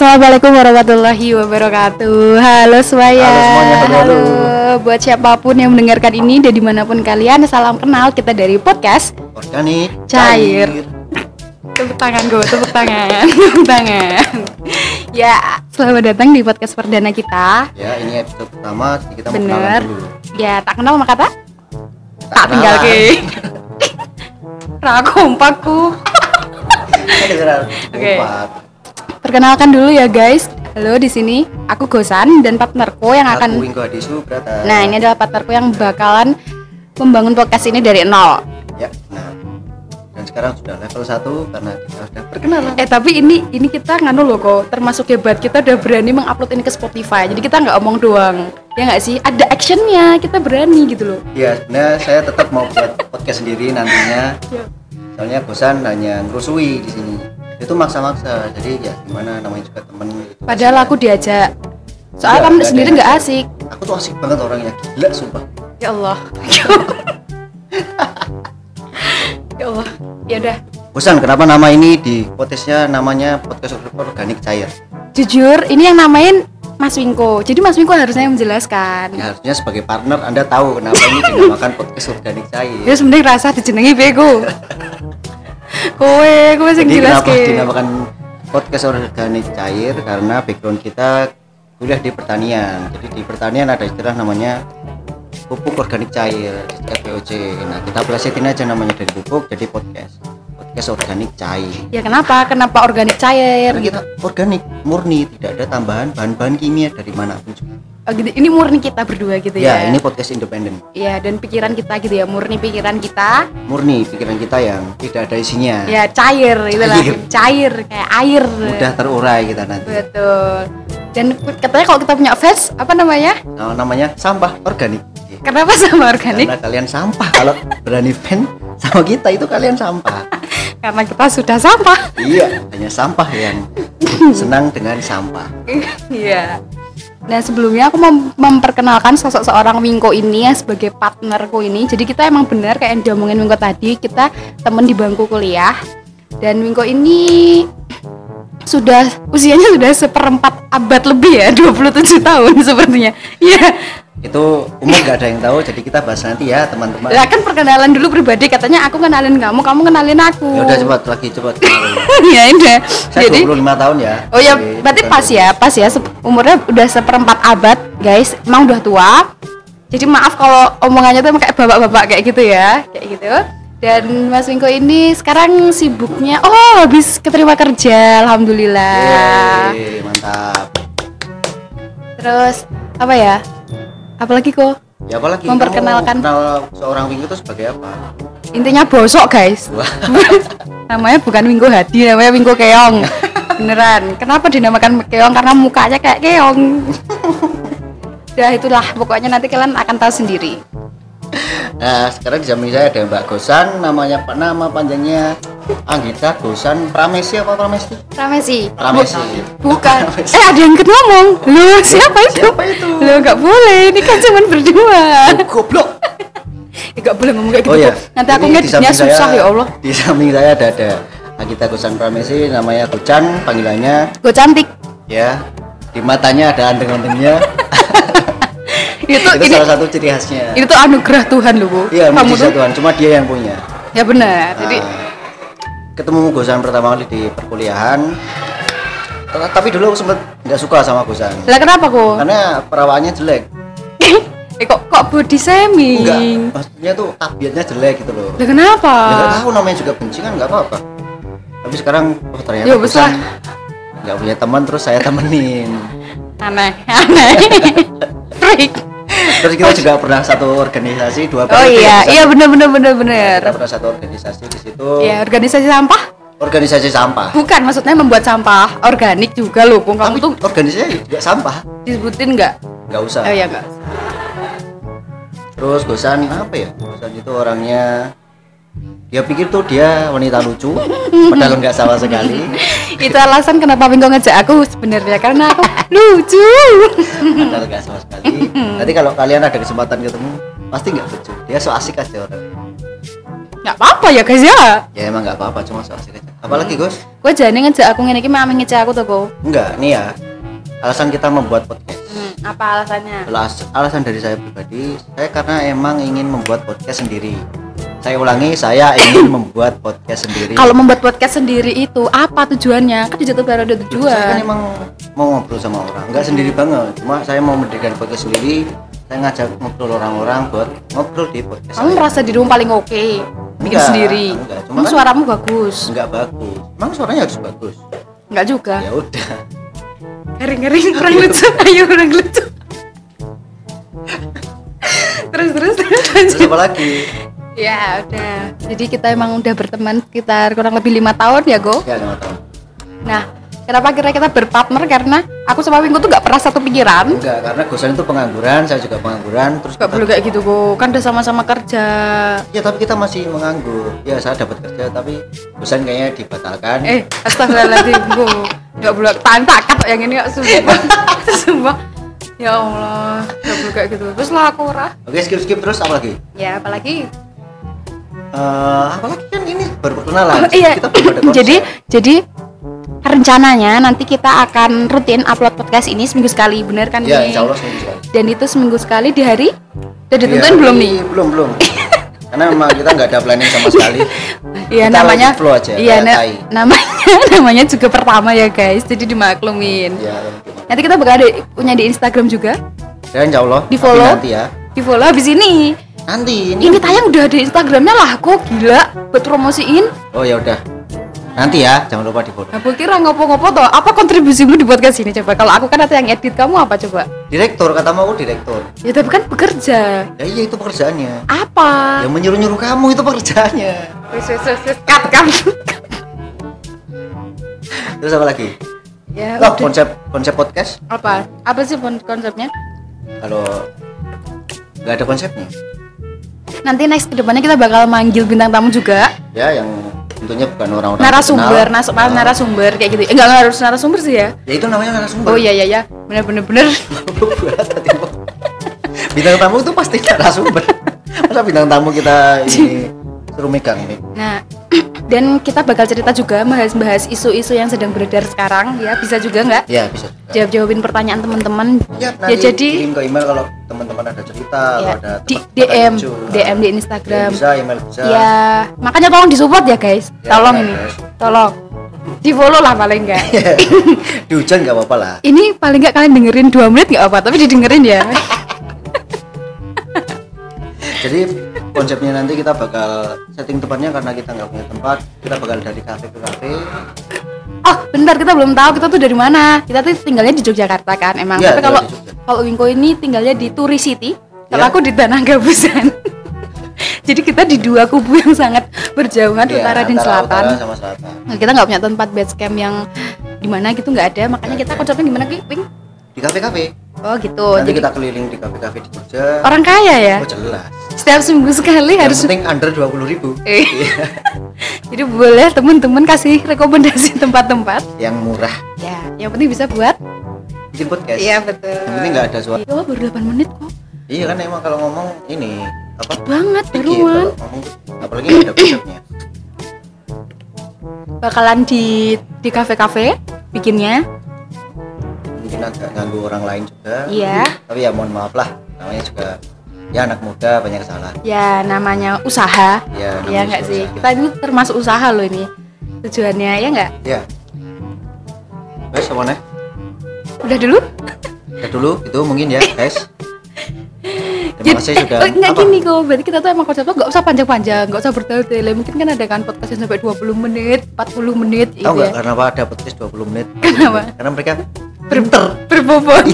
Assalamualaikum warahmatullahi wabarakatuh Halo semuanya Halo semuanya, halo, halo. Buat siapa pun yang mendengarkan ini Dan di mana pun kalian Salam kenal kita dari podcast Organik Cair. Tepuk tangan gue, tepuk tangan Tepuk tangan Ya, selamat datang di podcast perdana kita Ya ini episode pertama jadi kita mau Bener kenalan dulu Ya, tak kenal sama kata? Tak kenalan. tinggal ke Ra kompakku Kedengeran. Oke. Empat. Perkenalkan dulu ya guys. Halo di sini aku Gosan dan partnerku yang akan Adisu Nah, ini adalah partnerku yang bakalan membangun podcast ini dari nol. Ya nah Dan sekarang sudah level 1 Karena kita sudah perkenalan Eh, tapi ini ini kita nganu loh kok, termasuk hebat. Kita udah berani mengupload ini ke Spotify. Jadi kita nggak omong doang. Ya nggak sih? Ada actionnya. Kita berani gitu loh. Ya sebenarnya saya tetap mau buat podcast sendiri nantinya Soalnya bosan hanya ngerusui di sini Itu maksa-maksa Jadi ya gimana namanya juga temen gitu. Padahal aku diajak. Soalnya Iya, kamu sendiri nggak asik. Aku tuh asik banget orangnya Gila sumpah Ya Allah. ya Allah. Ya udah. Bosan kenapa nama ini di podcastnya namanya podcast organik cair Jujur, ini yang namain Mas Wingko. Jadi Mas Wingko harusnya yang menjelaskan. Ya harusnya sebagai partner Anda tahu kenapa ini dinamakan podcast organik cair. Ya sebenarnya rasa dijenengi bego. kowe, kowe sing jelas kenapa dinamakan podcast organik cair karena background kita kuliah di pertanian. Jadi di pertanian ada istilah namanya pupuk organik cair, FPOC. Nah, kita plesetin aja namanya dari pupuk jadi podcast. Podcast organik cair. Ya kenapa? Kenapa organik cair? Karena kita organik, murni, tidak ada tambahan bahan-bahan kimia dari mana pun juga. Oh, gitu. Ini murni kita berdua gitu Ya, ya. ini podcast independen. Ya, dan pikiran kita gitu ya, murni pikiran kita. Murni pikiran kita yang tidak ada isinya. Ya cair itulah. Cair. Cair kayak air. Mudah terurai kita nanti. Betul. Dan katanya kalau kita punya fans, apa namanya? Nah, namanya sampah organik. Kenapa sama organik? Karena kalian sampah. Kalau berani fan sama kita itu kalian sampah. Karena kita sudah sampah. iya, hanya sampah yang senang dengan sampah. Iya. Nah sebelumnya aku mem- memperkenalkan sosok seorang Wingko ini ya sebagai partnerku ini. Jadi kita emang benar kayak yang diomongin Wingko tadi, kita temen di bangku kuliah. Dan Wingko ini sudah usianya sudah seperempat abad lebih ya, 27 tahun sepertinya. Iya. Itu umur gak ada yang tahu, jadi kita bahas nanti ya teman-teman. Lah kan perkenalan dulu pribadi katanya aku kenalin kamu, kamu kenalin aku. Ya udah cepat lagi cepat. ya udah. Saya Jadi 25 tahun ya. Oh ya, Jadi, berarti pas ya, pas ya. Umurnya udah seperempat abad, guys. Emang udah tua. Jadi maaf kalau omongannya tuh kayak bapak-bapak kayak gitu ya, kayak gitu. Dan Mas Wingko ini sekarang sibuknya, oh habis keterima kerja, alhamdulillah. Yeay, mantap. Terus apa ya? Apalagi kok? Ya apalagi Memperkenalkan. kenal seorang Wingko itu sebagai apa? Intinya bosok, guys. Namanya bukan Wingko Hadi, namanya Wingko Keong. Beneran. Kenapa dinamakan Keong? Karena mukanya kayak keong. Udah itulah, pokoknya nanti kalian akan tahu sendiri. Nah, sekarang di samping saya ada Mbak Gosan, namanya Pak nama panjangnya Anggita Gosan Pramesi apa Pramesti? Ramesi. Pramesi. Bukan. Eh ada yang ikut ngomong. Lu siapa itu? Siapa itu? Lu nggak boleh. Ini kan cuma berdua. Oh, goblok. Ya, nggak boleh ngomong kayak gitu. Oh ya. kok. Nanti aku ngeditnya susah saya- ya Allah. Di samping saya ada ada Anggita Gosan Pramesi, namanya Gocan, panggilannya Gue cantik. ya. Di matanya ada anteng-antengnya. Itu, itu ini salah satu ciri khasnya. itu tuh anugerah Tuhan lu, Bu. Iya, Kamu tuh. Tuhan. Cuma dia yang punya. Ya benar. Jadi Nah, ketemu Gosan pertama kali di perkuliahan. Tapi dulu aku sempet nggak suka sama Gosan. lah kenapa kok? Karena perawaannya jelek. eh kok kok body shaming? Enggak, maksudnya tuh tabiatnya jelek gitu loh. Lah kenapa? Ya tahu namanya juga benci kan nggak apa-apa. Tapi sekarang oh ternyata Ya. Gosan nggak punya teman terus saya temenin. Aneh, aneh. Freak. Terus kita juga pernah satu organisasi dua Oh iya, iya benar benar benar benar. Kita pernah satu organisasi di situ. Ya, organisasi sampah? Organisasi sampah. Bukan, maksudnya membuat sampah organik juga loh. Kamu Tapi tuh organisasi juga sampah. disebutin nggak? Nggak usah. Oh ya nggak. Terus Gosan apa ya? Gosan itu orangnya dia pikir tuh dia wanita lucu padahal nggak sama sekali. Itu alasan kenapa Wingko ngejak aku sebenarnya karena aku lucu. padahal nggak sama sekali. Nanti kalau kalian ada kesempatan ketemu pasti nggak lucu. Dia so asik aja orang. Nggak apa-apa ya guys ya? Ya emang nggak apa-apa cuma so asik aja. Apalagi Gus? Gue jadi ngejak aku ngene iki mah ngejak aku tuh kok enggak nih ya. Alasan kita membuat podcast. Hmm, apa alasannya? Alas- alasan dari saya pribadi saya karena emang ingin membuat podcast sendiri saya ulangi saya ingin membuat podcast sendiri. Kalau membuat podcast sendiri itu apa tujuannya? Kan di jatuh baru ada saya kan tujuan emang mau ngobrol sama orang. Nggak sendiri banget. Cuma saya mau mendirikan podcast sendiri. Saya ngajak ngobrol orang-orang buat ngobrol di podcast kamu merasa dirimu paling oke? Bikin Enggak, sendiri? enggak. Cuma kan- suaramu bagus? Nggak bagus. Emang suaranya harus bagus? Nggak juga. Ya udah. Garing-garing kurang lucu. Ayo. Kurang lucu. Terus terus terus terus apa lagi ya udah. Jadi kita emang udah berteman sekitar kurang lebih lima tahun ya go? Ya lima tahun. Nah kenapa kira kita berpartner? Karena aku sama Wingko tuh gak pernah satu pikiran. Enggak karena Gusan itu pengangguran saya juga pengangguran terus gak perlu kayak gitu go. Kan udah sama-sama kerja. Ya tapi kita masih menganggur. Ya saya dapat kerja tapi Gusan kayaknya dibatalkan. Eh astagfirullahaladzim go. Gak boleh tahan takat yang ini gak sumpah. Sumpah. Ya Allah gak perlu kayak gitu. Terus lah aku ora. Oke skip skip. Terus apa lagi? Ya apalagi Eh, apalagi kan ini baru perkenalan Oh, iya. Kita jadi jadi rencananya nanti kita akan rutin upload podcast ini seminggu sekali bener kan ya nih? insya Allah seminggu sekali. Dan itu seminggu sekali di hari? Udah ditentuin Iya, belum nih? belum belum. Karena memang kita nggak ada planning sama sekali. Iya namanya flow aja, iya na- tai. namanya namanya juga pertama ya guys. Jadi dimaklumin. Ya nanti kita bakal ada punya di Instagram juga. Dan insya Allah. Di follow. nanti ya. Di follow habis ini nanti ini tayang udah ada Instagramnya lah kok gila. Buat promosiin. Oh ya udah. Nanti ya jangan lupa di follow. Aku kira ngopo-ngopo toh? Apa kontribusimu di podcast ini coba? Kalau aku kan ada yang edit kamu apa coba? Direktur katamu aku direktur. Ya tapi kan bekerja ya iya itu pekerjaannya. Apa? Yang menyuruh nyuruh kamu itu pekerjaannya. Wis wis wis cut kamu terus apa lagi? Ya oh, udah. konsep konsep podcast? Apa? Apa sih kon- konsepnya? Kalau nggak ada konsepnya nanti next ke depannya kita bakal manggil bintang tamu juga. Ya yang tentunya bukan orang-orang narasumber nas Nah, narasumber kayak gitu. Eh, enggak harus narasumber sih ya. Ya itu namanya narasumber. Oh iya iya ya bener bener bener bintang tamu itu pasti narasumber. Masa bintang tamu kita ini suruh megang ini? Nah dan kita bakal cerita juga bahas-bahas isu-isu yang sedang beredar sekarang. Ya bisa juga nggak? Ya bisa juga. jawab jawabin pertanyaan teman-teman. Ya, ya jadi kirim ke email kalau teman-teman ada cerita ya, ada di DM lucu. DM di Instagram. Bisa email bisa. Ya makanya tolong disupport ya guys. Ya, tolong benar, ini. guys. tolong. Di follow lah paling enggak di hujan nggak apa-apa lah. Ini paling nggak kalian dengerin dua menit nggak apa tapi didengerin ya. Jadi konsepnya nanti kita bakal setting tempatnya karena kita nggak punya tempat kita bakal dari kafe ke kafe. Oh bentar kita belum tahu kita tuh dari mana. Kita tuh tinggalnya di Yogyakarta kan emang. Iya, tapi kalau kalau Wingko ini tinggalnya di Turi City kalau Ya. aku di Tanah Gabusan. Jadi kita di dua kubu yang sangat berjauhan Iya, utara dan selatan. utara sama selatan. Nah, kita nggak punya tempat base camp yang di mana gitu nggak ada. Makanya kita konsepnya gimana Ki? Wing? Di kafe-kafe. Oh gitu. Nanti jadi kita keliling di kafe-kafe di Jogja. Orang kaya ya? Oh jelas. Setiap seminggu sekali yang harus penting under 20.000 ribu. Eh. jadi boleh teman-teman kasih rekomendasi tempat-tempat. Yang murah. Ya yang penting bisa buat bikin podcast. Iya betul. Yang penting nggak ada suara. Oh baru 8 menit kok iya kan emang kalau ngomong ini apa? Banget baruan. ngomong. Apalagi ada konsepnya. Bakalan di di kafe-kafe bikinnya. Mungkin agak ganggu orang lain juga. Iya. Tapi ya mohon maaf lah namanya juga ya anak muda banyak salah. Ya namanya usaha. Ya ya namanya nggak sih? usaha. kita ini termasuk usaha loh ini. Tujuannya ya nggak? Ya guys semuanya udah dulu? Ya dulu itu mungkin ya guys terima kasih sudah eh, nggak apa? gini kok. Berarti kita tuh emang konsepnya nggak usah panjang-panjang nggak usah bertele-tele. Mungkin kan ada kan podcast yang sampai 20 menit 40 menit tahu gitu nggak ya karena apa ada podcast 20 menit? Kenapa? karena mereka Ber- berbobot.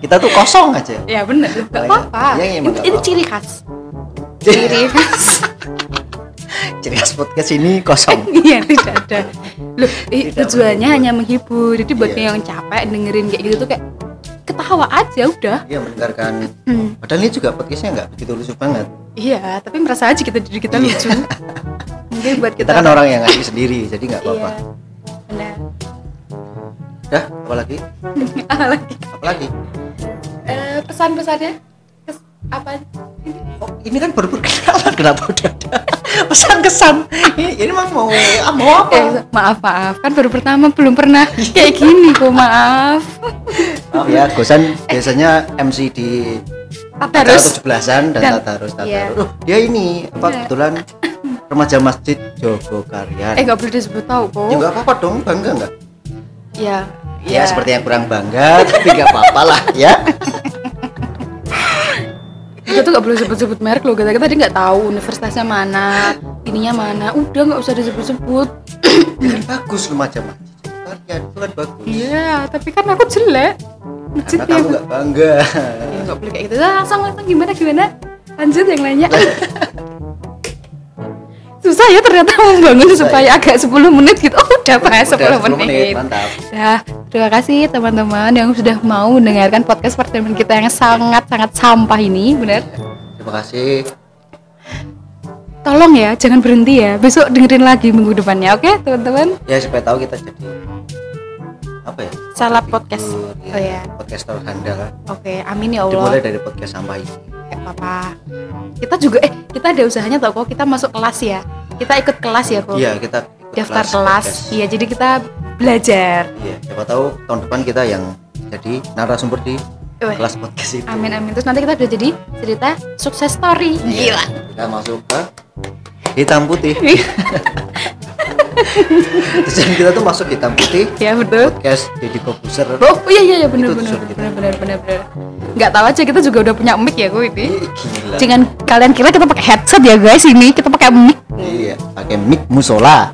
Kita tuh kosong aja. Ya bener. Nggak Makanya- apa-apa. Iya, iya, emang ini, ini ciri khas. Ciri khas. ciri khas podcast ini kosong. Iya tidak ada. Loh eh, tujuannya hanya menghibur. Jadi buat Iya. yang capek dengerin kayak gitu tuh kayak ketawa aja udah. Dia mendengarkan. Hmm. padahal ini juga podcastnya nggak begitu lucu banget. Iya tapi merasa aja kita diri kita Iya. lucu. Mungkin buat kita kan orang yang ngasih sendiri jadi nggak iya apa-apa benar. Dah apa lagi? Apa lagi? Apa lagi? Eh, pesan-pesannya? Apa? Oh, ini kan baru perkenalan kenapa udah ada pesan kesan ini, ini mah mau ah, mau apa? Eh, maaf maaf. Kan baru pertama belum pernah kayak gini kok maaf maaf ya Gosan biasanya MC di acara terus 17-an dan Dan- Tatarus Tatarus. iya. Loh, dia ini apa Iya. kebetulan remaja masjid Jogokarian eh nggak boleh disebut tahu kok ya nggak apa-apa dong bangga nggak? Ya ya seperti yang kurang bangga tapi nggak apa-apa lah ya. Kita tuh nggak boleh sebut-sebut merek loh kita tadi nggak tahu universitasnya mana ininya mana. Udah nggak usah disebut-sebut. Ya bagus remaja masjid Jogokarian itu kan bagus. Iya tapi kan aku jelek Masjid karena kamu nggak bangga. Ya nggak boleh kayak gitu. Nah, langsung langsung gimana gimana? Lanjut yang lainnya susah ya ternyata membangun Susah supaya ya. agak 10 menit gitu. Oh udah bahas 10, Udah menit, mantap. Nah, terima kasih teman-teman yang sudah mau mendengarkan podcast pertemuan kita yang sangat-sangat sampah ini, benar? terima kasih. Tolong ya, jangan berhenti ya. Besok dengerin lagi minggu depannya, oke, teman-teman? ya supaya tahu kita jadi apa ya Salah podcast. Figur, Oh ya, podcaster handal oke, amin ya Allah. dimulai dari podcast sampah ini Gak apa-apa. Kita juga, eh, kita ada usahanya tau kok. Kita masuk kelas ya. Kita ikut kelas ya kok. iya kita Daftar kelas. Iya, jadi kita belajar. iya siapa tahu tahun depan kita yang jadi narasumber di Weh. kelas podcast itu Amin amin. Terus nanti kita udah jadi cerita sukses story. Iya. Gila. kita masuk ke hitam putih tujuan kita tuh masuk hitam putih ya betul. podcast jadi komposer Oh iya iya iya benar benar benar benar benar benar. Nggak tahu aja kita juga udah punya mic ya gue ini. gila Jangan kalian kira kita pakai headset ya guys ini kita pakai mic. iya pakai mic musola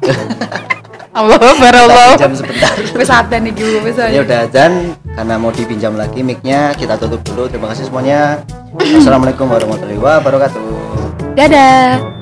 Allah barallah. jam sebentar Wes ada nih gue wes ya udah dan karena mau dipinjam lagi micnya kita tutup dulu terima kasih semuanya assalamualaikum warahmatullahi wabarakatuh Dadah.